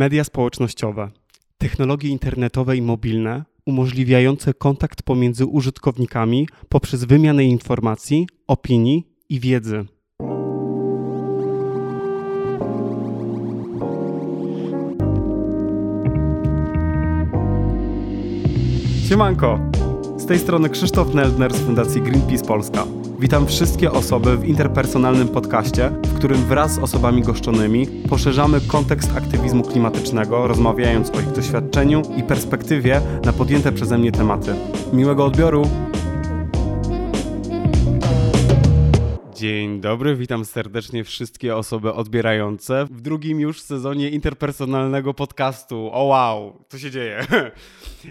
Media społecznościowe, technologie internetowe i mobilne umożliwiające kontakt pomiędzy użytkownikami poprzez wymianę informacji, opinii i wiedzy. Siemanko! Z tej strony Krzysztof Neldner z Fundacji Greenpeace Polska. Witam wszystkie osoby w interpersonalnym podcaście, w którym wraz z osobami goszczonymi poszerzamy kontekst aktywizmu klimatycznego, rozmawiając o ich doświadczeniu i perspektywie na podjęte przeze mnie tematy. Miłego odbioru! Dzień dobry, witam serdecznie wszystkie osoby odbierające w drugim już sezonie interpersonalnego podcastu. O wow, co się dzieje?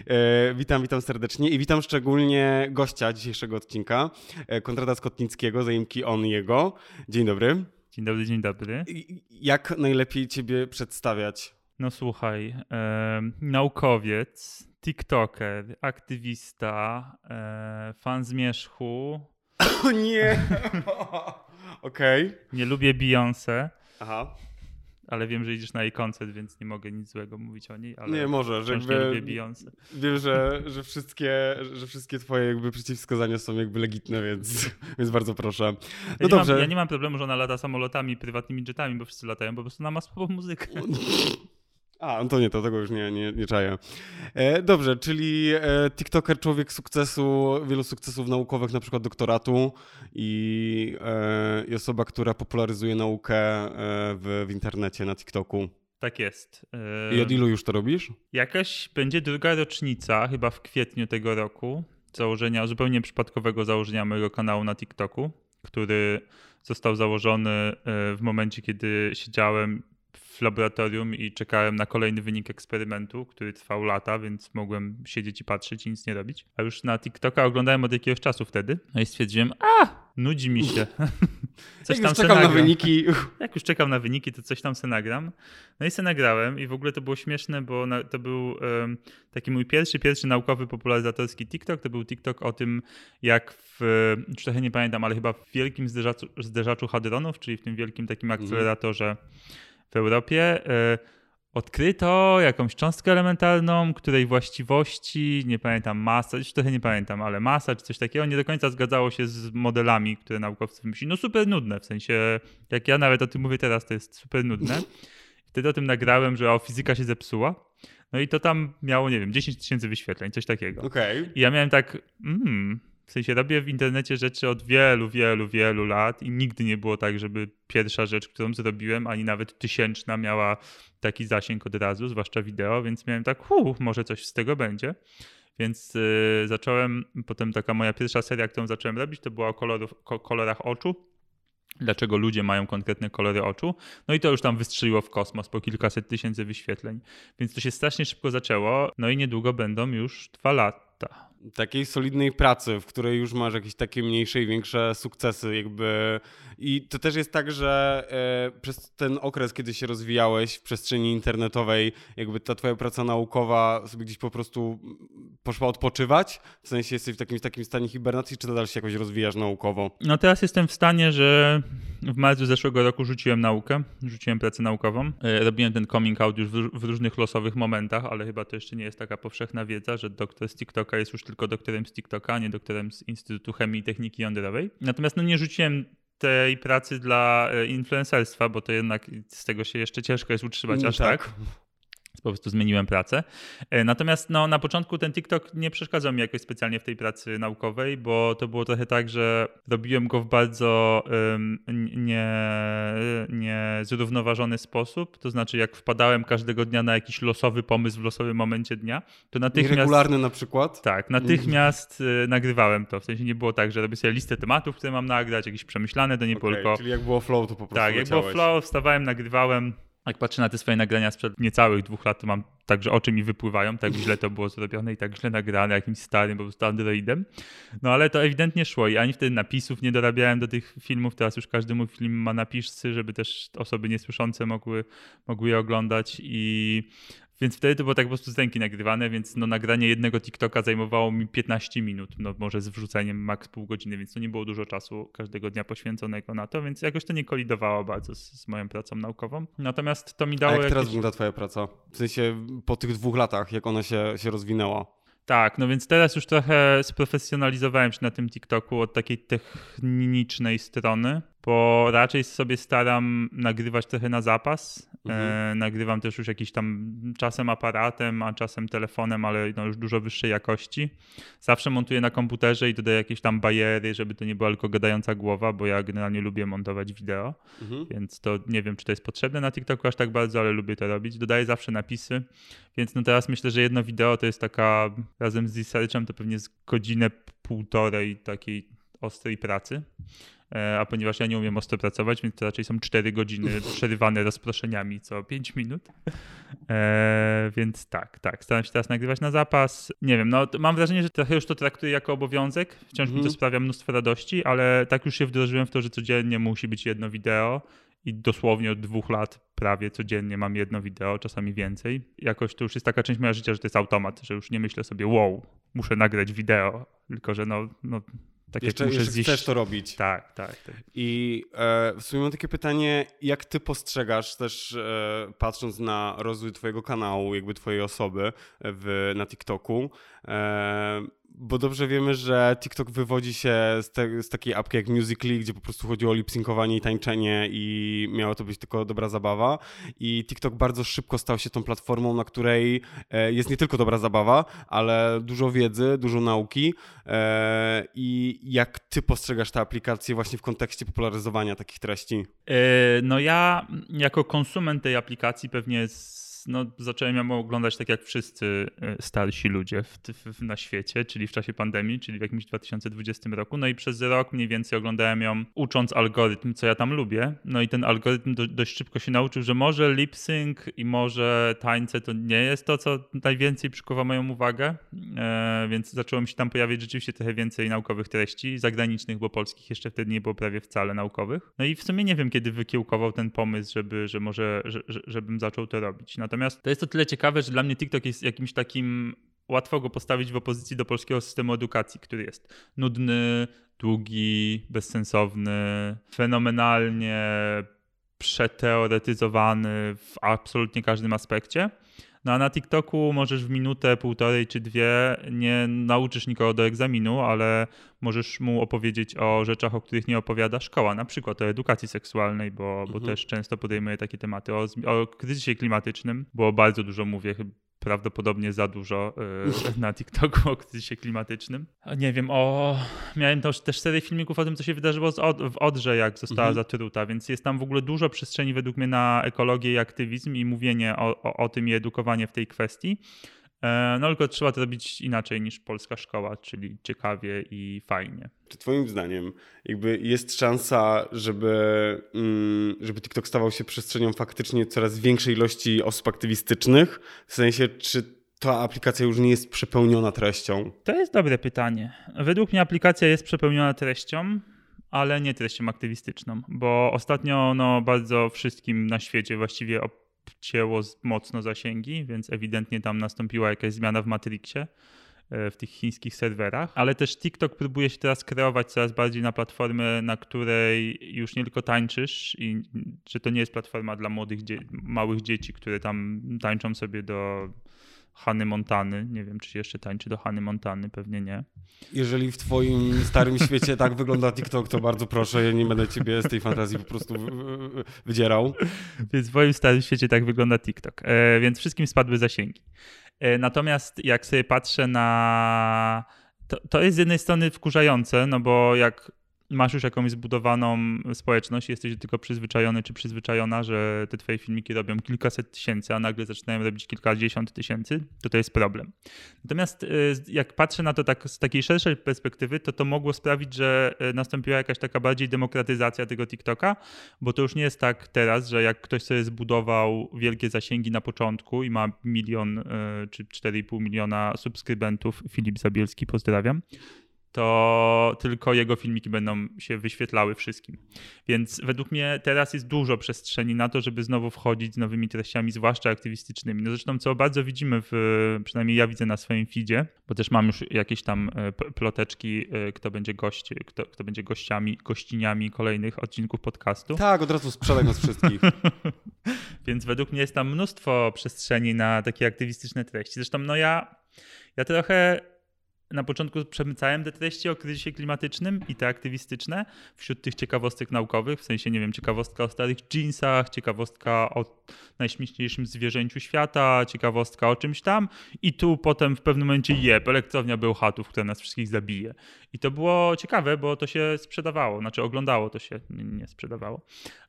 E, witam, witam serdecznie i witam szczególnie gościa dzisiejszego odcinka, e, Konrada Skotnickiego, zaimki on jego. Dzień dobry. Dzień dobry, dzień dobry. Jak najlepiej ciebie przedstawiać? No słuchaj, e, naukowiec, tiktoker, aktywista, e, fan zmierzchu. O nie! Okej. Okay. Nie lubię Beyoncé. Aha ale wiem, że idziesz na jej koncert, więc nie mogę nic złego mówić o niej. Ale nie, może, że jakby, nie lubię Beyoncé. Wiem, że, że, wszystkie, że wszystkie twoje jakby przeciwwskazania są jakby legitne, więc, więc bardzo proszę. No ja dobrze. Mam, ja nie mam problemu, że ona lata samolotami, prywatnymi jetami, bo wszyscy latają, po prostu ona ma słabą muzykę. A, no to nie, to tego już nie, nie, nie czaję. E, dobrze, czyli e, TikToker, człowiek sukcesu, wielu sukcesów naukowych, na przykład doktoratu i, e, i osoba, która popularyzuje naukę e, w, w internecie, na TikToku. Tak jest. E, I od ilu już to robisz? Jakaś będzie druga rocznica, chyba w kwietniu tego roku, założenia, zupełnie przypadkowego założenia mojego kanału na TikToku, który został założony e, w momencie, kiedy siedziałem w laboratorium i czekałem na kolejny wynik eksperymentu, który trwał lata, więc mogłem siedzieć i patrzeć i nic nie robić. A już na TikToka oglądałem od jakiegoś czasu wtedy. No i stwierdziłem, a, nudzi mi się. coś Jak tam już czekam na wyniki. Jak już czekam na wyniki, to coś tam se nagram. No i se nagrałem i w ogóle to było śmieszne, bo na, to był um, taki mój pierwszy, pierwszy naukowy, popularyzatorski TikTok. To był TikTok o tym, jak w, już trochę nie pamiętam, ale chyba w wielkim zderzaczu, zderzaczu hadronów, czyli w tym wielkim takim mhm. akceleratorze w Europie e, odkryto jakąś cząstkę elementarną, której właściwości, nie pamiętam, masa, już trochę nie pamiętam, ale masa czy coś takiego nie do końca zgadzało się z modelami, które naukowcy wymyślili. No super nudne, w sensie, jak ja nawet o tym mówię teraz, to jest super nudne. Wtedy o tym nagrałem, że o, fizyka się zepsuła. No i to tam miało, nie wiem, 10 tysięcy wyświetleń, coś takiego. Okay. I ja miałem tak, mm, w sensie robię w internecie rzeczy od wielu, wielu, wielu lat i nigdy nie było tak, żeby pierwsza rzecz, którą zrobiłem, ani nawet tysięczna miała taki zasięg od razu, zwłaszcza wideo, więc miałem tak, hu, może coś z tego będzie. Więc yy, zacząłem, potem taka moja pierwsza seria, którą zacząłem robić, to była o kolorów, kolorach oczu. Dlaczego ludzie mają konkretne kolory oczu? No i to już tam wystrzeliło w kosmos po kilkaset tysięcy wyświetleń. Więc to się strasznie szybko zaczęło. No i niedługo będą już dwa lata takiej solidnej pracy, w której już masz jakieś takie mniejsze i większe sukcesy, jakby. I to też jest tak, że e, przez ten okres, kiedy się rozwijałeś w przestrzeni internetowej, jakby ta twoja praca naukowa sobie gdzieś po prostu poszła odpoczywać? W sensie jesteś w takim, takim stanie hibernacji, czy nadal się jakoś rozwijasz naukowo? No teraz jestem w stanie, że w marcu zeszłego roku rzuciłem naukę, rzuciłem pracę naukową. E, robiłem ten coming out już w, w różnych losowych momentach, ale chyba to jeszcze nie jest taka powszechna wiedza, że doktor z TikToka jest już tylko doktorem z TikToka, a nie doktorem z Instytutu Chemii i Techniki Jądrowej. Natomiast no nie rzuciłem tej pracy dla e, influencerstwa, bo to jednak z tego się jeszcze ciężko jest utrzymać aż tak. tak po prostu zmieniłem pracę. E, natomiast no, na początku ten TikTok nie przeszkadzał mi jakoś specjalnie w tej pracy naukowej, bo to było trochę tak, że robiłem go w bardzo um, nie, nie zrównoważony sposób. To znaczy, jak wpadałem każdego dnia na jakiś losowy pomysł w losowym momencie dnia, to natychmiast. Regularny na przykład? Tak, natychmiast y, nagrywałem to. W sensie nie było tak, że robię sobie listę tematów, które mam nagrać, jakieś przemyślane, to nie okay, było tylko. Czyli jak było flow, to po prostu. Tak, jak było flow, wstawałem, nagrywałem jak patrzę na te swoje nagrania sprzed niecałych dwóch lat, to mam także oczy mi wypływają, tak źle to było zrobione i tak źle nagrane jakimś starym po prostu Androidem. No ale to ewidentnie szło i ani wtedy napisów nie dorabiałem do tych filmów, teraz już każdy mój film ma napisy, żeby też osoby niesłyszące mogły, mogły je oglądać i Więc wtedy to było tak po prostu z ręki nagrywane, więc no nagranie jednego TikToka zajmowało mi 15 minut, no może z wrzuceniem maks pół godziny, więc to nie było dużo czasu każdego dnia poświęconego na to, więc jakoś to nie kolidowało bardzo z, z moją pracą naukową. Natomiast to mi dało A jak jakieś... teraz wygląda twoja praca? W sensie po tych dwóch latach, jak ona się, się rozwinęła? Tak, no więc teraz już trochę sprofesjonalizowałem się na tym TikToku od takiej technicznej strony, bo raczej sobie staram nagrywać trochę na zapas. Mhm. E, nagrywam też już jakiś tam czasem aparatem, a czasem telefonem, ale no już dużo wyższej jakości. Zawsze montuję na komputerze i dodaję jakieś tam bariery, żeby to nie była tylko gadająca głowa, bo ja generalnie lubię montować wideo, mhm. więc to nie wiem, czy to jest potrzebne na TikToku aż tak bardzo, ale lubię to robić. Dodaję zawsze napisy, więc no teraz myślę, że jedno wideo to jest taka, razem z researchem to pewnie z godzinę, półtorej takiej ostrej pracy. E, a ponieważ ja nie umiem ostro pracować, więc to raczej są 4 godziny przerywane rozproszeniami co 5 minut. E, więc tak, tak, staram się teraz nagrywać na zapas. Nie wiem, no mam wrażenie, że trochę już to traktuję jako obowiązek. Wciąż mm. mi to mhm. sprawia mnóstwo radości, ale tak już się wdrożyłem w to, że codziennie musi być jedno wideo i dosłownie od dwóch lat prawie codziennie mam jedno wideo, czasami więcej. Jakoś to już jest taka część mojego życia, że to jest automat, że już nie myślę sobie, wow, muszę nagrać wideo, tylko że no, no tak jeszcze, jak jeszcze zjeść... chcesz to robić. Tak, tak. tak. I e, w sumie mam takie pytanie, jak ty postrzegasz też e, patrząc na rozwój twojego kanału, jakby twojej osoby w, na TikToku, e, bo dobrze wiemy, że TikTok wywodzi się z, te, z takiej apki jak Musical.ly, gdzie po prostu chodziło o lipsynkowanie i tańczenie i miała to być tylko dobra zabawa. I TikTok bardzo szybko stał się tą platformą, na której e, jest nie tylko dobra zabawa, ale dużo wiedzy, dużo nauki. E, I jak ty postrzegasz tę aplikację właśnie w kontekście popularyzowania takich treści? E, no ja jako konsument tej aplikacji pewnie z no, zacząłem ją oglądać tak jak wszyscy e, starsi ludzie w, w, na świecie, czyli w czasie pandemii, czyli w jakimś 2020 roku. No i przez rok mniej więcej oglądałem ją ucząc algorytm, co ja tam lubię. No i ten algorytm do, dość szybko się nauczył, że może lip sync i może tańce to nie jest to, co najwięcej przykuwa moją uwagę, e, więc zaczęło mi się tam pojawiać rzeczywiście trochę więcej naukowych treści, zagranicznych, bo polskich jeszcze wtedy nie było prawie wcale naukowych. No i w sumie nie wiem, kiedy wykiełkował ten pomysł, żeby, że może, że, żebym zaczął to robić. Natomiast to jest to tyle ciekawe, że dla mnie TikTok jest jakimś takim łatwo go postawić w opozycji do polskiego systemu edukacji, który jest nudny, długi, bezsensowny, fenomenalnie przeteoretyzowany w absolutnie każdym aspekcie. No a na TikToku możesz w minutę, półtorej czy dwie nie nauczysz nikogo do egzaminu, ale możesz mu opowiedzieć o rzeczach, o których nie opowiada szkoła, na przykład o edukacji seksualnej, bo, bo mhm. też często podejmuję takie tematy, o, o kryzysie klimatycznym, bo bardzo dużo mówię, prawdopodobnie za dużo yy, na TikToku o kryzysie klimatycznym. Nie wiem, o... miałem też, też serię filmików o tym, co się wydarzyło w Odrze, jak została mhm. zatruta, więc jest tam w ogóle dużo przestrzeni według mnie na ekologię i aktywizm i mówienie o, o, o tym i edukowanie w tej kwestii. E, no tylko trzeba to robić inaczej niż polska szkoła, czyli ciekawie i fajnie. Czy twoim zdaniem jakby jest szansa, żeby, mm, żeby TikTok stawał się przestrzenią faktycznie coraz większej ilości osób aktywistycznych? W sensie, czy ta aplikacja już nie jest przepełniona treścią? To jest dobre pytanie. Według mnie aplikacja jest przepełniona treścią, ale nie treścią aktywistyczną, bo ostatnio no, bardzo wszystkim na świecie właściwie obcięło mocno zasięgi, więc ewidentnie tam nastąpiła jakaś zmiana w Matrixie e, w tych chińskich serwerach, ale też TikTok próbuje się teraz kreować coraz bardziej na platformę, na której już nie tylko tańczysz i że to nie jest platforma dla młodych, małych dzieci, które tam tańczą sobie do Hany Montany. Nie wiem, czy jeszcze tańczy do Hany Montany, pewnie nie. Jeżeli w twoim starym świecie tak wygląda TikTok, to bardzo proszę, ja nie będę ciebie z tej fantazji po prostu wydzierał. Więc w moim starym świecie tak wygląda TikTok, e, więc wszystkim spadły zasięgi. E, natomiast jak sobie patrzę na... To, to jest z jednej strony wkurzające, no bo jak masz już jakąś zbudowaną społeczność, jesteś tylko przyzwyczajony czy przyzwyczajona, że te twoje filmiki robią kilkaset tysięcy, a nagle zaczynają robić kilkadziesiąt tysięcy, to to jest problem. Natomiast y, jak patrzę na to tak z takiej szerszej perspektywy, to to mogło sprawić, że y, nastąpiła jakaś taka bardziej demokratyzacja tego TikToka, bo to już nie jest tak teraz, że jak ktoś sobie zbudował wielkie zasięgi na początku i ma milion y, czy 4,5 miliona subskrybentów, Filip Zabielski, pozdrawiam, to tylko jego filmiki będą się wyświetlały wszystkim. Więc według mnie teraz jest dużo przestrzeni na to, żeby znowu wchodzić z nowymi treściami, zwłaszcza aktywistycznymi. No zresztą, co bardzo widzimy, w, przynajmniej ja widzę na swoim feedzie, bo też mam już jakieś tam e, ploteczki, e, kto będzie gość, kto, kto będzie gościami, gościniami kolejnych odcinków podcastu. Tak, od razu sprzedaj nas wszystkich. Więc według mnie jest tam mnóstwo przestrzeni na takie aktywistyczne treści. Zresztą, no ja, ja trochę na początku przemycałem te treści o kryzysie klimatycznym i te aktywistyczne wśród tych ciekawostek naukowych, w sensie, nie wiem, ciekawostka o starych jeansach, ciekawostka o najśmieszniejszym zwierzęciu świata, ciekawostka o czymś tam i tu potem w pewnym momencie jeb, elektrownia Bełchatów, która nas wszystkich zabije. I to było ciekawe, bo to się sprzedawało, znaczy oglądało to się, nie sprzedawało,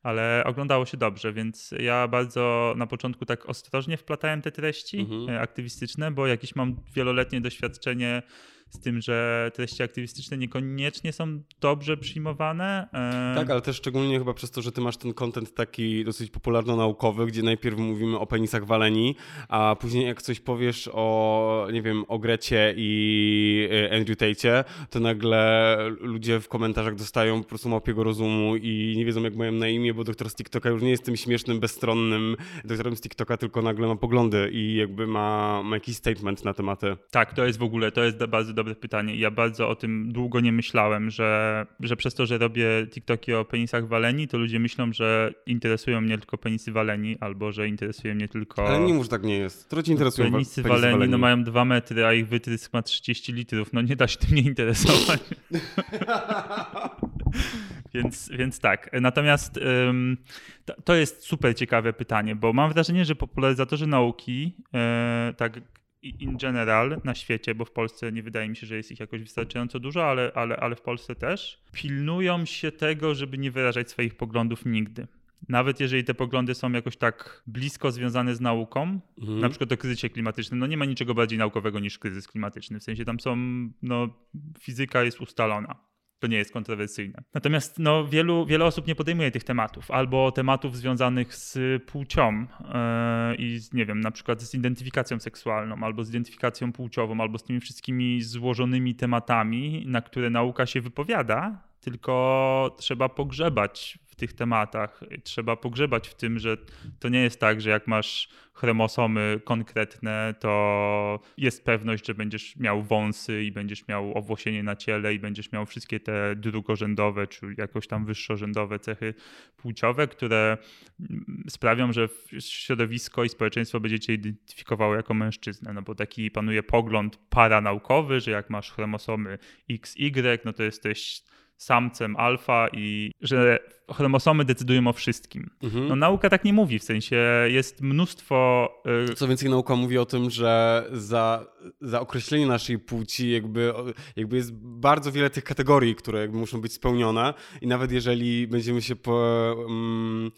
ale oglądało się dobrze, więc ja bardzo na początku tak ostrożnie wplatałem te treści mhm. E, aktywistyczne, bo jakieś mam wieloletnie doświadczenie z tym, że treści aktywistyczne niekoniecznie są dobrze przyjmowane. Tak, ale też szczególnie chyba przez to, że ty masz ten content taki dosyć popularno-naukowy, gdzie najpierw mówimy o penisach waleni, a później jak coś powiesz o, nie wiem, o Grecie i e, Andrew Tate, to nagle ludzie w komentarzach dostają po prostu małpiego rozumu i nie wiedzą jak mają na imię, bo doktor z TikToka już nie jest tym śmiesznym, bezstronnym doktorem z TikToka, tylko nagle ma poglądy i jakby ma, ma jakiś statement na tematy. Tak, to jest w ogóle, to jest bardzo dobre pytanie. Ja bardzo o tym długo nie myślałem, że, że przez to, że robię TikToki o penisach waleni, to ludzie myślą, że interesują mnie tylko penisy waleni, albo że interesuje mnie tylko... Ale nie mów, tak nie jest. Które ci interesują penisy, penisy waleni, waleni? No mają dwa metry, a ich wytrysk ma 30 litrów. No nie da się tym nie interesować. więc, więc tak. Natomiast ym, to, to, jest super ciekawe pytanie, bo mam wrażenie, że popularyzatorzy nauki, yy, tak in general na świecie, bo w Polsce nie wydaje mi się, że jest ich jakoś wystarczająco dużo, ale, ale, ale w Polsce też, pilnują się tego, żeby nie wyrażać swoich poglądów nigdy. Nawet jeżeli te poglądy są jakoś tak blisko związane z nauką, mhm. na przykład o kryzysie klimatycznym, no nie ma niczego bardziej naukowego niż kryzys klimatyczny. W sensie tam są, no fizyka jest ustalona to nie jest kontrowersyjne. Natomiast no, wielu, wiele osób nie podejmuje tych tematów, albo tematów związanych z płcią yy, i z, nie wiem, na przykład z identyfikacją seksualną, albo z identyfikacją płciową, albo z tymi wszystkimi złożonymi tematami, na które nauka się wypowiada, tylko trzeba pogrzebać tych tematach. Trzeba pogrzebać w tym, że to nie jest tak, że jak masz chromosomy konkretne, to jest pewność, że będziesz miał wąsy i będziesz miał owłosienie na ciele i będziesz miał wszystkie te drugorzędowe czy jakoś tam wyższorzędowe cechy płciowe, które sprawią, że środowisko i społeczeństwo będzie cię identyfikowało jako mężczyznę, no bo taki panuje pogląd paranaukowy, że jak masz chromosomy XY, no to jesteś samcem alfa i że chromosomy decydują o wszystkim. Mhm. No nauka tak nie mówi, w sensie jest mnóstwo... Y, Co więcej, nauka mówi o tym, że za, za określenie naszej płci jakby, jakby jest bardzo wiele tych kategorii, które muszą być spełnione i nawet jeżeli będziemy się po... Um,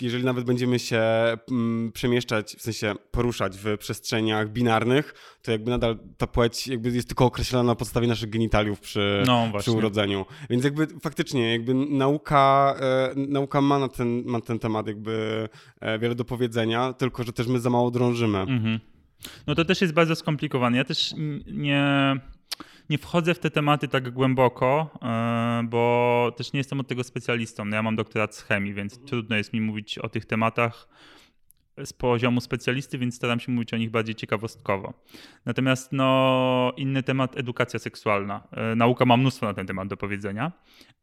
jeżeli nawet będziemy się mm, przemieszczać, w sensie poruszać w przestrzeniach binarnych, to jakby nadal ta płeć jakby jest tylko określona na podstawie naszych genitaliów przy, no, przy urodzeniu. Więc jakby faktycznie jakby nauka, e, nauka ma na ten, ma ten temat jakby e, wiele do powiedzenia, tylko że też my za mało drążymy. Mhm. No to też jest bardzo skomplikowane. Ja też nie nie wchodzę w te tematy tak głęboko, e, bo też nie jestem od tego specjalistą. No ja mam doktorat z chemii, więc trudno jest mi mówić o tych tematach z poziomu specjalisty, więc staram się mówić o nich bardziej ciekawostkowo. Natomiast no, inny temat, edukacja seksualna. E, nauka ma mnóstwo na ten temat do powiedzenia.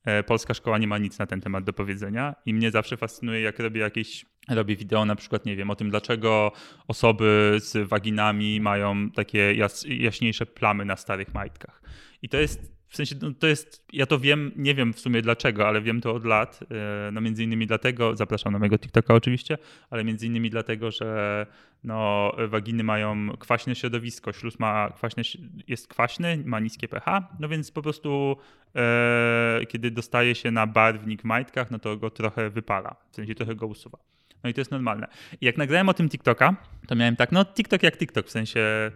E, polska szkoła nie ma nic na ten temat do powiedzenia i mnie zawsze fascynuje, jak robię jakieś robię wideo na przykład, nie wiem, o tym, dlaczego osoby z waginami mają takie jas jaśniejsze plamy na starych majtkach. I to jest w sensie, no to jest, ja to wiem, nie wiem w sumie dlaczego, ale wiem to od lat. E, no między innymi dlatego, zapraszam na mojego TikToka oczywiście, ale między innymi dlatego, że no, waginy mają kwaśne środowisko, śluz ma kwaśne, jest kwaśny, ma niskie pH, no więc po prostu e, kiedy dostaje się na barwnik w majtkach, no to go trochę wypala, w sensie trochę go usuwa. No i to jest normalne. I jak nagrałem o tym TikToka, to miałem tak, no TikTok jak TikTok, w sensie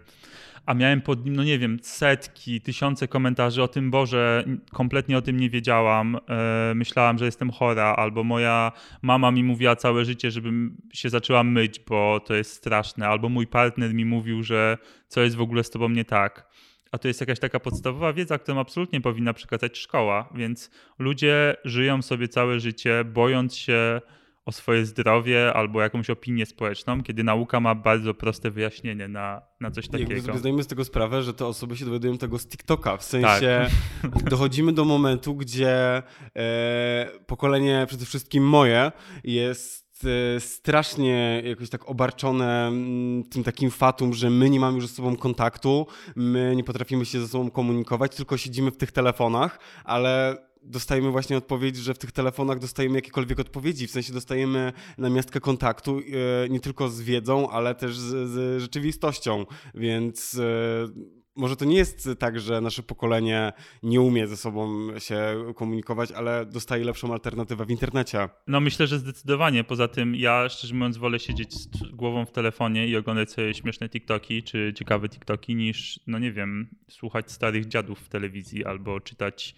a miałem pod nim, no nie wiem, setki, tysiące komentarzy o tym, Boże, kompletnie o tym nie wiedziałam, e, myślałam, że jestem chora, albo moja mama mi mówiła całe życie, żebym się zaczęła myć, bo to jest straszne, albo mój partner mi mówił, że co jest w ogóle z tobą nie tak a to jest jakaś taka podstawowa wiedza, którą absolutnie powinna przekazać szkoła, więc ludzie żyją sobie całe życie, bojąc się o swoje zdrowie albo jakąś opinię społeczną, kiedy nauka ma bardzo proste wyjaśnienie na, na coś takiego. Jakby sobie zdajemy z tego sprawę, że te osoby się dowiadują tego z TikToka. W sensie tak. dochodzimy do momentu, gdzie e, pokolenie, przede wszystkim moje, jest e, strasznie jakoś tak obarczone mm, tym takim fatum, że my nie mamy już ze sobą kontaktu, my nie potrafimy się ze sobą komunikować, tylko siedzimy w tych telefonach, ale dostajemy właśnie odpowiedź, że w tych telefonach dostajemy jakiekolwiek odpowiedzi, w sensie dostajemy namiastkę kontaktu e, nie tylko z wiedzą, ale też z, z rzeczywistością, więc e, może to nie jest tak, że nasze pokolenie nie umie ze sobą się komunikować, ale dostaje lepszą alternatywę w internecie. No myślę, że zdecydowanie. Poza tym ja szczerze mówiąc wolę siedzieć z głową w telefonie i oglądać sobie śmieszne TikToki czy ciekawe TikToki niż, no nie wiem, słuchać starych dziadów w telewizji albo czytać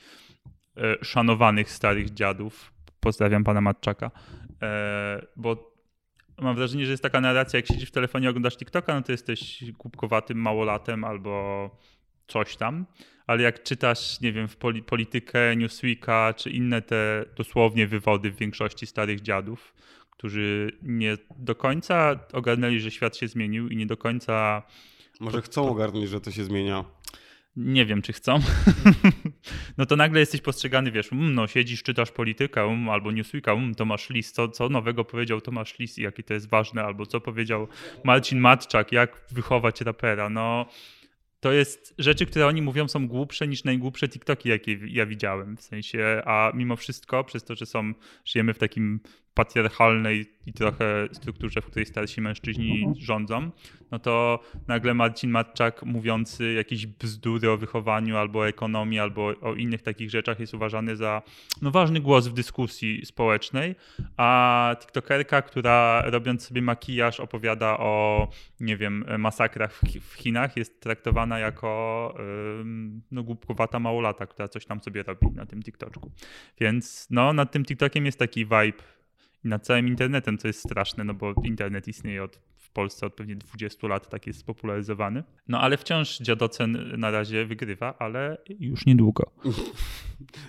szanowanych starych dziadów. Pozdrawiam pana Matczaka. E, bo mam wrażenie, że jest taka narracja, jak siedzisz w telefonie oglądasz TikToka, no to jesteś głupkowatym małolatem albo coś tam. Ale jak czytasz, nie wiem, w politykę Newsweeka czy inne te dosłownie wywody w większości starych dziadów, którzy nie do końca ogarnęli, że świat się zmienił i nie do końca. Może chcą ogarnąć, że to się zmienia nie wiem, czy chcą, no to nagle jesteś postrzegany, wiesz, mm, no siedzisz, czytasz politykę um, albo Newsweeka, um, Tomasz Lis, co, co nowego powiedział Tomasz Lis i jakie to jest ważne, albo co powiedział Marcin Matczak, jak wychować rapera, no to jest rzeczy, które oni mówią są głupsze niż najgłupsze TikToki, jakie ja widziałem, w sensie, a mimo wszystko, przez to, że są, żyjemy w takim patriarchalnej i trochę strukturze, w której starsi mężczyźni mhm. rządzą, no to nagle Marcin Matczak mówiący jakieś bzdury o wychowaniu albo o ekonomii, albo o innych takich rzeczach jest uważany za no, ważny głos w dyskusji społecznej, a tiktokerka, która robiąc sobie makijaż opowiada o, nie wiem, masakrach w Chinach jest traktowana jako no, głupkowata małolata, która coś tam sobie robi na tym TikToku. Więc no, nad tym TikTokiem jest taki vibe nad całym internetem, co jest straszne, no bo internet istnieje od, Polsce od pewnie 20 lat, tak jest spopularyzowany. No ale wciąż dziadocen na razie wygrywa, ale już niedługo.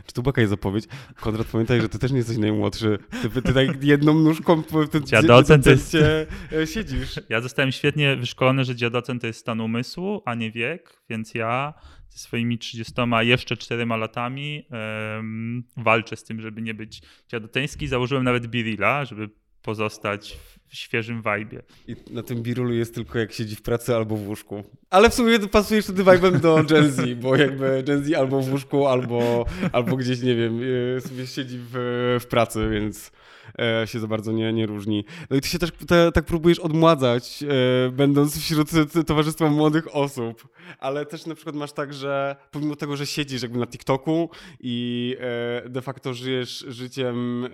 Czy tu baka jest zapowiedź? Konrad, pamiętaj, że ty też nie jesteś najmłodszy. Ty, ty tak jedną nóżką w tym dziadocen to jest... E, siedzisz. Ja zostałem świetnie wyszkolony, że dziadocen to jest stan umysłu, a nie wiek, więc ja ze swoimi 30 jeszcze 4 latami um, walczę z tym, żeby nie być dziadoteński. Założyłem nawet birilla, żeby pozostać w świeżym vibe. I na tym birulu jest tylko jak siedzi w pracy albo w łóżku. Ale w sumie pasujesz wtedy vibe'em do Gen Z, bo jakby Gen Z albo w łóżku, albo, albo gdzieś, nie wiem, e, sobie siedzi w, w pracy, więc e, się za bardzo nie, nie różni. No i ty się też te, tak próbujesz odmładzać, e, będąc wśród towarzystwa młodych osób, ale też na przykład masz tak, że pomimo tego, że siedzisz jakby na TikToku i de facto żyjesz życiem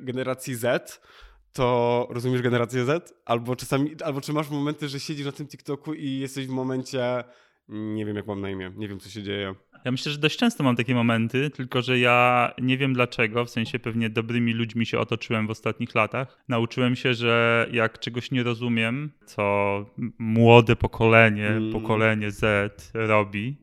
generacji Z, to rozumiesz generację Z? Albo czasami, albo czy masz momenty, że siedzisz na tym TikToku i jesteś w momencie, nie wiem jak mam na imię, nie wiem co się dzieje. Ja myślę, że dość często mam takie momenty, tylko że ja nie wiem dlaczego, w sensie pewnie dobrymi ludźmi się otoczyłem w ostatnich latach. Nauczyłem się, że jak czegoś nie rozumiem, co młode pokolenie, mm. pokolenie Z robi,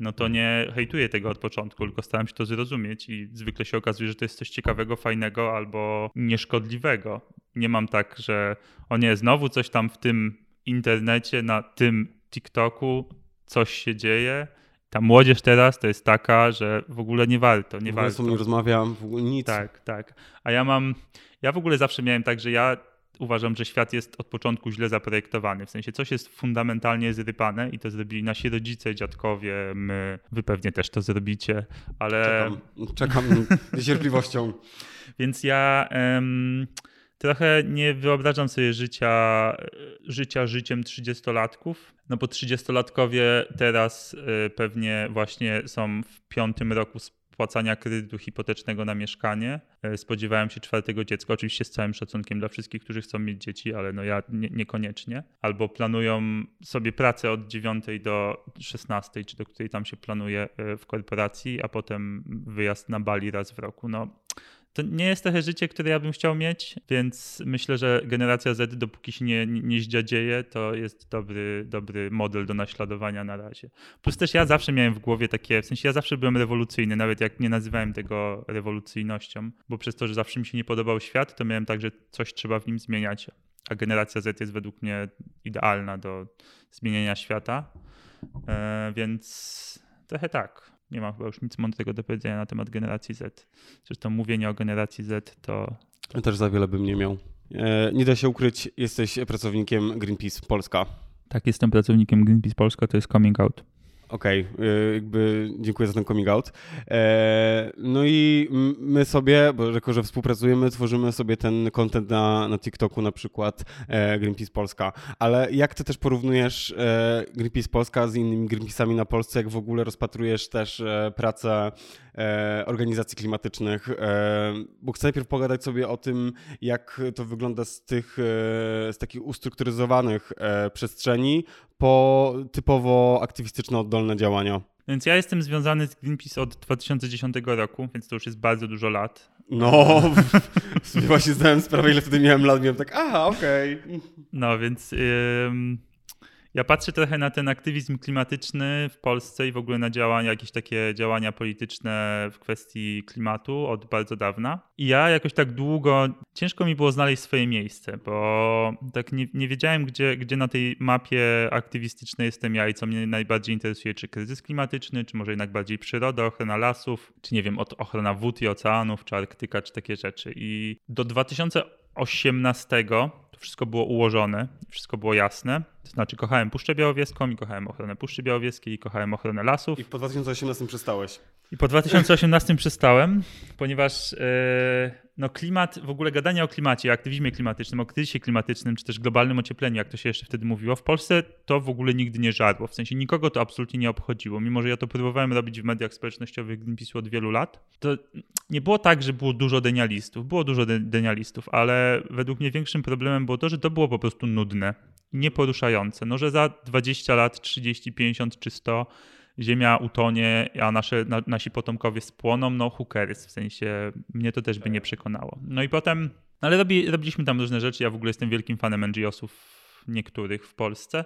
no to nie hejtuję tego od początku, tylko staram się to zrozumieć i zwykle się okazuje, że to jest coś ciekawego, fajnego albo nieszkodliwego. Nie mam tak, że o nie, znowu coś tam w tym internecie, na tym TikToku coś się dzieje. Ta młodzież teraz to jest taka, że w ogóle nie warto, nie w warto. nie rozmawiam, w ogóle nic. Tak, tak. A ja mam, ja w ogóle zawsze miałem tak, że ja uważam, że świat jest od początku źle zaprojektowany. W sensie coś jest fundamentalnie zrypane i to zrobili nasi rodzice, dziadkowie, my, wy pewnie też to zrobicie, ale... Czekam, czekam z cierpliwością. Więc ja... Um, trochę nie wyobrażam sobie życia, życia życiem trzydziestolatków, no bo trzydziestolatkowie teraz y, pewnie właśnie są w piątym roku spłacania kredytu hipotecznego na mieszkanie. E, spodziewałem się czwartego dziecka, oczywiście z całym szacunkiem dla wszystkich, którzy chcą mieć dzieci, ale no ja nie, niekoniecznie. Albo planują sobie pracę od 9 do 16, czy do której tam się planuje e, w korporacji, a potem wyjazd na Bali raz w roku. No to nie jest trochę życie, które ja bym chciał mieć, więc myślę, że generacja Z, dopóki się nie, nie zdziadzieje, to jest dobry, dobry model do naśladowania na razie. Plus też ja zawsze miałem w głowie takie, w sensie ja zawsze byłem rewolucyjny, nawet jak nie nazywałem tego rewolucyjnością, bo przez to, że zawsze mi się nie podobał świat, to miałem tak, że coś trzeba w nim zmieniać. A generacja Z jest według mnie idealna do zmienienia świata, e, więc trochę tak nie mam chyba już nic mądrego do powiedzenia na temat generacji Z. Zresztą mówienie o generacji Z to. Ja też za wiele bym nie miał. E, nie da się ukryć, jesteś pracownikiem Greenpeace Polska. Tak, jestem pracownikiem Greenpeace Polska, to jest coming out. Okej, okay, jakby dziękuję za ten coming out. E, no i my sobie, bo jako, że współpracujemy, tworzymy sobie ten content na, na TikToku na przykład e, Greenpeace Polska. Ale jak ty też porównujesz e, Greenpeace Polska z innymi Greenpeace'ami na Polsce, jak w ogóle rozpatrujesz też pracę organizacji klimatycznych? Bo chcę najpierw pogadać sobie o tym, jak to wygląda z tych, z takich ustrukturyzowanych przestrzeni po typowo aktywistyczne oddolne działania. Więc ja jestem związany z Greenpeace od 2010 roku, więc to już jest bardzo dużo lat. No, sobie właśnie zdałem sprawę, ile wtedy miałem lat, miałem tak, aha, okej. Okay. No, więc ja patrzę trochę na ten aktywizm klimatyczny w Polsce i w ogóle na działania, jakieś takie działania polityczne w kwestii klimatu od bardzo dawna. I ja jakoś tak długo, ciężko mi było znaleźć swoje miejsce, bo tak nie, nie wiedziałem, gdzie, gdzie na tej mapie aktywistycznej jestem ja i co mnie najbardziej interesuje, czy kryzys klimatyczny, czy może jednak bardziej przyroda, ochrona lasów, czy nie wiem, ochrona wód i oceanów, czy Arktyka, czy takie rzeczy. I do 2018 to wszystko było ułożone, wszystko było jasne. To znaczy kochałem Puszczę Białowieską i kochałem ochronę Puszczy Białowieskiej i kochałem ochronę lasów. I po 2018 przestałeś. I po 2018 przestałem, ponieważ yy, no klimat, w ogóle gadanie o klimacie, aktywizmie klimatycznym, o kryzysie klimatycznym, czy też globalnym ociepleniu, jak to się jeszcze wtedy mówiło, w Polsce to w ogóle nigdy nie żadło. W sensie nikogo to absolutnie nie obchodziło. Mimo, że ja to próbowałem robić w mediach społecznościowych Greenpeace'u od wielu lat, to nie było tak, że było dużo denialistów. Było dużo de denialistów, ale według mnie większym problemem było to, że to było po prostu nudne, nieporuszające. No, że za 20 lat, 30, 50 czy 100 Ziemia utonie, a nasze, na, nasi potomkowie spłoną, no cares, w sensie mnie to też by nie przekonało. No i potem, ale robi, robiliśmy tam różne rzeczy, ja w ogóle jestem wielkim fanem NGO-sów niektórych w Polsce,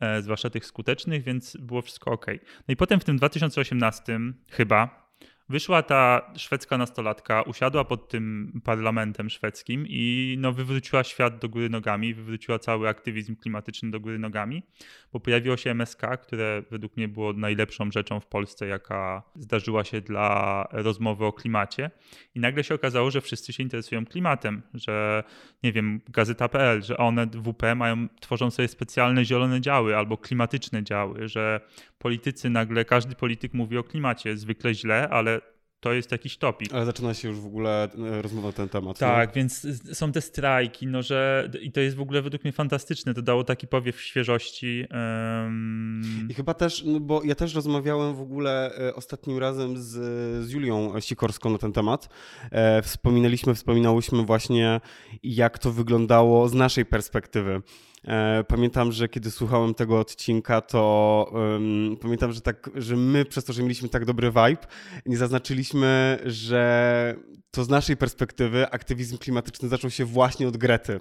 e, zwłaszcza tych skutecznych, więc było wszystko ok. No i potem w tym 2018 chyba, Wyszła ta szwedzka nastolatka, usiadła pod tym parlamentem szwedzkim i no, wywróciła świat do góry nogami, wywróciła cały aktywizm klimatyczny do góry nogami, bo pojawiło się MSK, które według mnie było najlepszą rzeczą w Polsce, jaka zdarzyła się dla rozmowy o klimacie. I nagle się okazało, że wszyscy się interesują klimatem, że nie wiem, gazeta.pl, że one WP mają, tworzą sobie specjalne zielone działy albo klimatyczne działy, że politycy nagle, każdy polityk mówi o klimacie, zwykle źle, ale to jest jakiś topik. Ale zaczyna się już w ogóle e, rozmowa na ten temat. Tak, no? więc są te strajki, no że i to jest w ogóle według mnie fantastyczne. To dało taki powiew świeżości. Um... I chyba też, no bo ja też rozmawiałem w ogóle e, ostatnim razem z, z Julią Sikorską na ten temat. E, wspominaliśmy, wspominałyśmy właśnie, jak to wyglądało z naszej perspektywy. E, pamiętam, że kiedy słuchałem tego odcinka, to um, pamiętam, że tak, że my przez to, że mieliśmy tak dobry vibe, nie zaznaczyliśmy, że to z naszej perspektywy aktywizm klimatyczny zaczął się właśnie od Grety.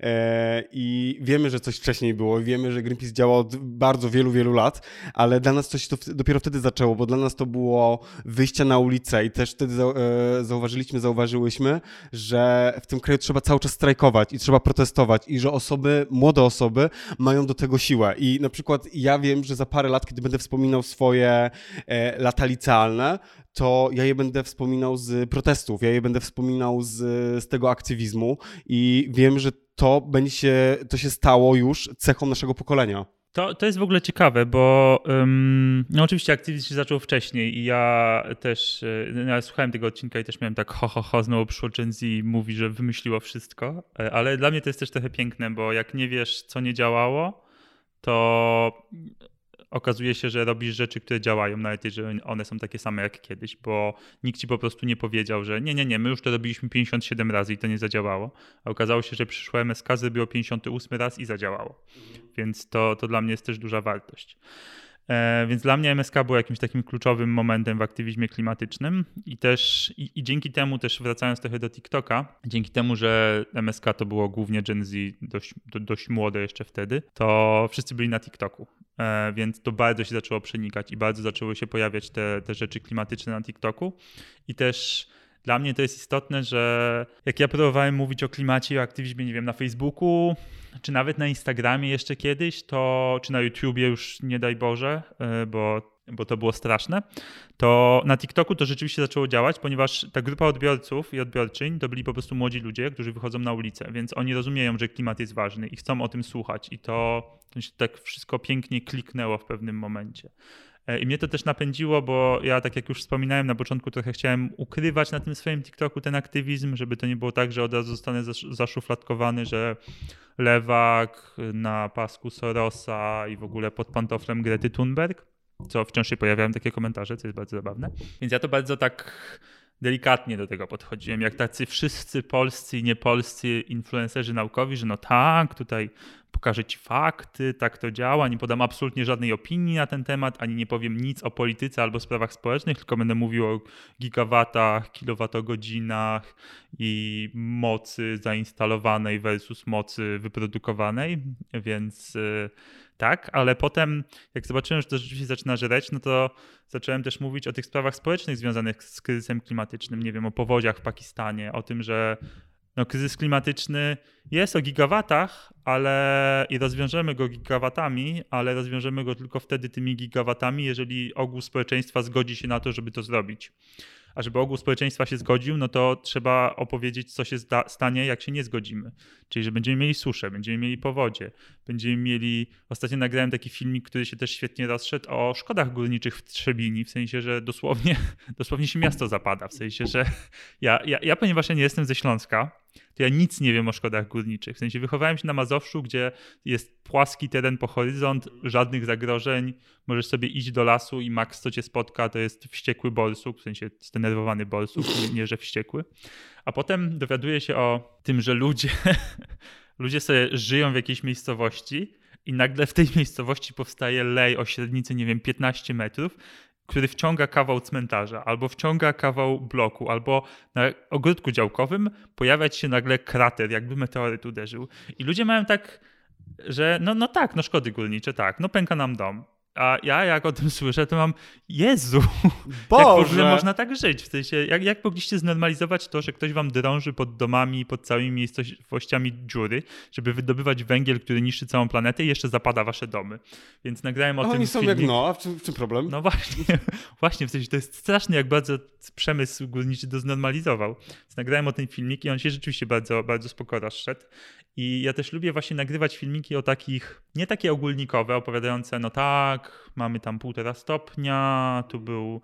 E, I wiemy, że coś wcześniej było, wiemy, że Greenpeace działa od bardzo wielu, wielu lat, ale dla nas coś to dopiero wtedy zaczęło, bo dla nas to było wyjście na ulicę i też wtedy e, zauważyliśmy, zauważyłyśmy, że w tym kraju trzeba cały czas strajkować i trzeba protestować i że osoby, młode osoby mają do tego siłę. I na przykład ja wiem, że za parę lat, kiedy będę wspominał swoje e, lata licealne, to ja je będę wspominał z protestów, ja je będę wspominał z, z tego aktywizmu i wiem, że to będzie się, to się stało już cechą naszego pokolenia. To, to jest w ogóle ciekawe, bo um, no oczywiście aktywizm się zaczął wcześniej i ja też no ja słuchałem tego odcinka i też miałem tak ho, ho, ho, znowu przyszło Gen Z i mówi, że wymyśliło wszystko, e, ale dla mnie to jest też trochę piękne, bo jak nie wiesz, co nie działało, to okazuje się, że robisz rzeczy, które działają, nawet jeżeli one są takie same jak kiedyś, bo nikt ci po prostu nie powiedział, że nie, nie, nie, my już to robiliśmy 57 razy i to nie zadziałało. A okazało się, że przyszłe MSK zrobiło 58 raz i zadziałało. Więc to, to dla mnie jest też duża wartość. E, więc dla mnie MSK było jakimś takim kluczowym momentem w aktywizmie klimatycznym i też i, i, dzięki temu też wracając trochę do TikToka, dzięki temu, że MSK to było głównie Gen Z, dość, do, dość młode jeszcze wtedy, to wszyscy byli na TikToku. E, więc to bardzo się zaczęło przenikać i bardzo zaczęły się pojawiać te, te rzeczy klimatyczne na TikToku i też dla mnie to jest istotne, że jak ja próbowałem mówić o klimacie i o aktywizmie, nie wiem, na Facebooku, czy nawet na Instagramie jeszcze kiedyś, to czy na YouTubie już nie daj Boże, e, bo bo to było straszne, to na TikToku to rzeczywiście zaczęło działać, ponieważ ta grupa odbiorców i odbiorczyń to byli po prostu młodzi ludzie, którzy wychodzą na ulicę, więc oni rozumieją, że klimat jest ważny i chcą o tym słuchać i to, tak wszystko pięknie kliknęło w pewnym momencie. E, I mnie to też napędziło, bo ja, tak jak już wspominałem na początku, trochę chciałem ukrywać na tym swoim TikToku ten aktywizm, żeby to nie było tak, że od razu zostanę zaszufladkowany, że lewak na pasku Sorosa i w ogóle pod pantoflem Grety Thunberg, co wciąż się pojawiają takie komentarze, co jest bardzo zabawne. Więc ja to bardzo tak delikatnie do tego podchodziłem, jak tacy wszyscy polscy i niepolscy influencerzy naukowi, że no tak, tutaj pokażę ci fakty, tak to działa, nie podam absolutnie żadnej opinii na ten temat, ani nie powiem nic o polityce albo sprawach społecznych, tylko będę mówił o gigawatach, kilowatogodzinach i mocy zainstalowanej versus mocy wyprodukowanej, więc y, tak, ale potem jak zobaczyłem, że to rzeczywiście zaczyna żreć, no to zacząłem też mówić o tych sprawach społecznych związanych z kryzysem klimatycznym, nie wiem, o powodziach w Pakistanie, o tym, że no, kryzys klimatyczny jest o gigawatach, ale i rozwiążemy go gigawatami, ale rozwiążemy go tylko wtedy tymi gigawatami, jeżeli ogół społeczeństwa zgodzi się na to, żeby to zrobić a żeby ogół społeczeństwa się zgodził, no to trzeba opowiedzieć, co się stanie, jak się nie zgodzimy. Czyli, że będziemy mieli suszę, będziemy mieli powodzie, będziemy mieli. Ostatnio nagrałem taki filmik, który się też świetnie rozszedł o szkodach górniczych w Trzebini, w sensie, że dosłownie, dosłownie się miasto zapada. W sensie, że ja, ja, ja ponieważ ja nie jestem ze Śląska, to ja nic nie wiem o szkodach górniczych. W sensie wychowałem się na Mazowszu, gdzie jest płaski teren po horyzont, żadnych zagrożeń. Możesz sobie iść do lasu i maks co cię spotka to jest wściekły bolsuk, w sensie zdenerwowany bolsuk, nie, nie że wściekły. A potem dowiaduję się o tym, że ludzie, ludzie sobie żyją w jakiejś miejscowości i nagle w tej miejscowości powstaje lej o średnicy, nie wiem, 15 metrów, który wciąga kawał cmentarza, albo wciąga kawał bloku, albo na ogródku działkowym pojawia się nagle krater, jakby meteoryt uderzył. I ludzie mają tak, że no, no tak, no szkody górnicze, tak, no pęka nam dom. A ja jak o tym słyszę, to mam Jezu, Boże. jak w ogóle można tak żyć? W sensie, jak, jak mogliście znormalizować to, że ktoś wam drąży pod domami, pod całymi miejscowościami dziury, żeby wydobywać węgiel, który niszczy całą planetę i jeszcze zapada wasze domy. Więc nagrałem o a tym oni są filmik. jak no, a w czym, w czym problem? No właśnie, właśnie, w sensie to jest straszne, jak bardzo przemysł górniczy to znormalizował. Więc nagrałem o tym filmik i on się rzeczywiście bardzo, bardzo spoko rozszedł. I ja też lubię właśnie nagrywać filmiki o takich, nie takie ogólnikowe, opowiadające, no tak, mamy tam półtora stopnia, tu był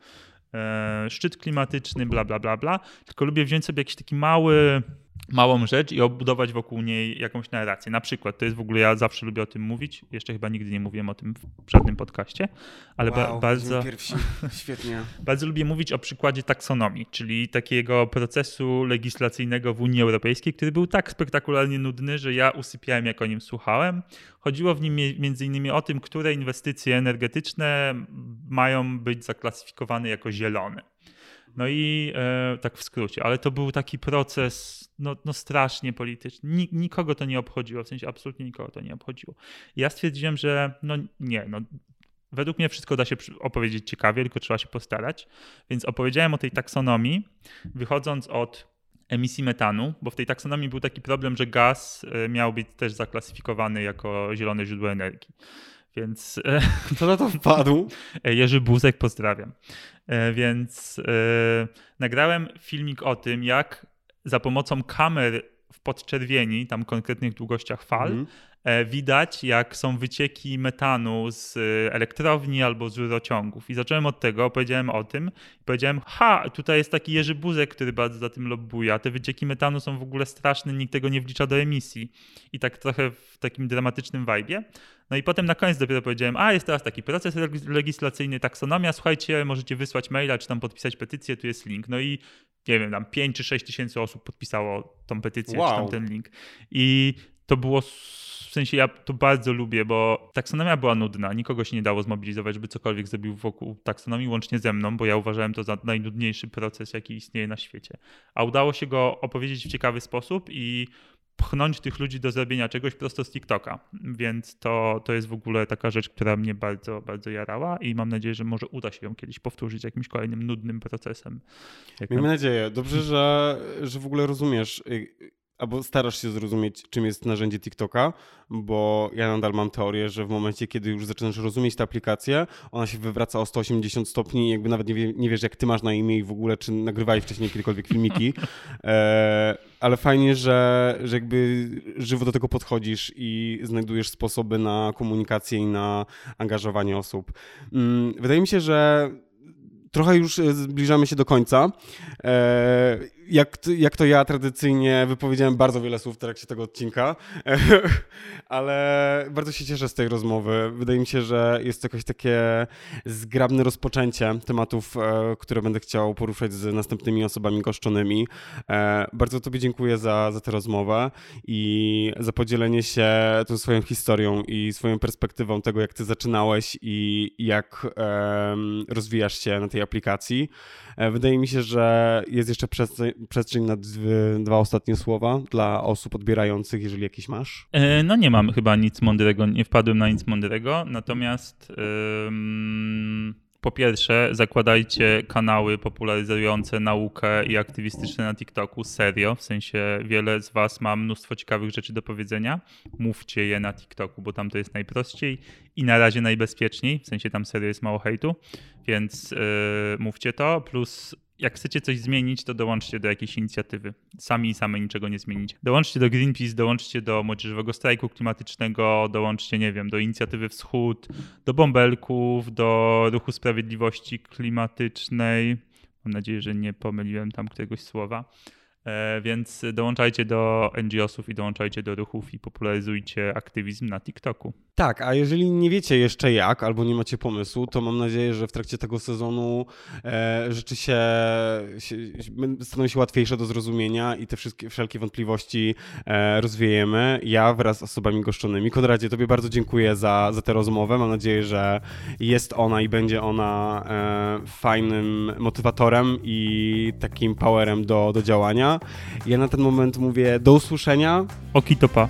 e, szczyt klimatyczny, bla, bla, bla, bla. Tylko lubię wziąć sobie jakiś taki mały, małą rzecz i obudować wokół niej jakąś narrację. Na przykład, to jest w ogóle, ja zawsze lubię o tym mówić, jeszcze chyba nigdy nie mówiłem o tym w żadnym podcaście, ale wow, ba bardzo, pierwsi. Świetnie. bardzo lubię mówić o przykładzie taksonomii, czyli takiego procesu legislacyjnego w Unii Europejskiej, który był tak spektakularnie nudny, że ja usypiałem, jak o nim słuchałem. Chodziło w nim między innymi o tym, które inwestycje energetyczne mają być zaklasyfikowane jako zielone. No i e, tak w skrócie, ale to był taki proces no, no strasznie polityczny. Nik, nikogo to nie obchodziło, w sensie absolutnie nikogo to nie obchodziło. Ja stwierdziłem, że no nie, no według mnie wszystko da się opowiedzieć ciekawie, tylko trzeba się postarać. Więc opowiedziałem o tej taksonomii, wychodząc od emisji metanu, bo w tej taksonomii był taki problem, że gaz e, miał być też zaklasyfikowany jako zielone źródło energii. Więc. Kto na to wpadł? Jerzy Buzek, pozdrawiam. E, więc e, nagrałem filmik o tym, jak za pomocą kamer w podczerwieni, tam konkretnych długościach fal, mm. Widać, jak są wycieki metanu z elektrowni albo z rurociągów. I zacząłem od tego, powiedziałem o tym powiedziałem, ha, tutaj jest taki Jerzy Buzek, który bardzo za tym lobbuje, a te wycieki metanu są w ogóle straszne, nikt tego nie wlicza do emisji. I tak trochę w takim dramatycznym vibe. No i potem na koniec dopiero powiedziałem, a jest teraz taki proces legislacyjny, taksonomia, słuchajcie, możecie wysłać maila, czy tam podpisać petycję, tu jest link. No i nie wiem, tam 5 czy 6 tysięcy osób podpisało tą petycję, wow. czy tam ten link. I to było w sensie ja to bardzo lubię, bo taksonomia była nudna, nikogo się nie dało zmobilizować, żeby cokolwiek zrobił wokół taksonomii, łącznie ze mną, bo ja uważałem to za najnudniejszy proces, jaki istnieje na świecie. A udało się go opowiedzieć w ciekawy sposób i pchnąć tych ludzi do zrobienia czegoś prosto z TikToka. Więc to, to jest w ogóle taka rzecz, która mnie bardzo, bardzo jarała i mam nadzieję, że może uda się ją kiedyś powtórzyć jakimś kolejnym nudnym procesem. Miejmy nadzieję. Dobrze, że, że w ogóle rozumiesz albo starasz się zrozumieć, czym jest narzędzie TikToka, bo ja nadal mam teorię, że w momencie, kiedy już zaczynasz rozumieć tę aplikację, ona się wywraca o 180 stopni i jakby nawet nie, wie, nie wiesz, jak ty masz na imię i w ogóle, czy nagrywałeś wcześniej kiedykolwiek filmiki. E, ale fajnie, że, że jakby żywo do tego podchodzisz i znajdujesz sposoby na komunikację i na angażowanie osób. Mm, wydaje mi się, że trochę już e, zbliżamy się do końca. E, jak, jak to ja tradycyjnie wypowiedziałem bardzo wiele słów w trakcie tego odcinka, ale bardzo się cieszę z tej rozmowy. Wydaje mi się, że jest to jakieś takie zgrabne rozpoczęcie tematów, e, które będę chciał poruszać z następnymi osobami goszczonymi. Bardzo Tobie dziękuję za, za tę rozmowę i za podzielenie się tą swoją historią i swoją perspektywą tego, jak Ty zaczynałeś i jak rozwijasz się na tej aplikacji. E, wydaje mi się, że jest jeszcze przestrzeń na dwa ostatnie słowa dla osób odbierających, jeżeli jakiś masz. E, no nie mam chyba nic mądrego, nie wpadłem na nic mądrego, natomiast po pierwsze, zakładajcie kanały popularyzujące naukę i aktywistyczne na TikToku serio. W sensie wiele z Was ma mnóstwo ciekawych rzeczy do powiedzenia. Mówcie je na TikToku, bo tam to jest najprościej i na razie najbezpieczniej. W sensie tam serio jest mało hejtu, więc yy, mówcie to. Plus jak chcecie coś zmienić, to dołączcie do jakiejś inicjatywy. Sami i same niczego nie zmienić. Dołączcie do Greenpeace, dołączcie do młodzieżowego strajku klimatycznego, dołączcie, nie wiem, do inicjatywy Wschód, do bąbelków, do ruchu sprawiedliwości klimatycznej. Mam nadzieję, że nie pomyliłem tam któregoś słowa. E, więc dołączajcie do NGO-sów i dołączajcie do ruchów i popularyzujcie aktywizm na TikToku. Tak, a jeżeli nie wiecie jeszcze jak, albo nie macie pomysłu, to mam nadzieję, że w trakcie tego sezonu e, rzeczy się, się, staną się łatwiejsze do zrozumienia i te wszystkie wszelkie wątpliwości e, rozwiejemy. Ja wraz z osobami goszczonymi. Konradzie, tobie bardzo dziękuję za, za tę rozmowę. Mam nadzieję, że jest ona i będzie ona e, fajnym motywatorem i takim powerem do, do działania. Ja na ten moment mówię do usłyszenia. Okitopa.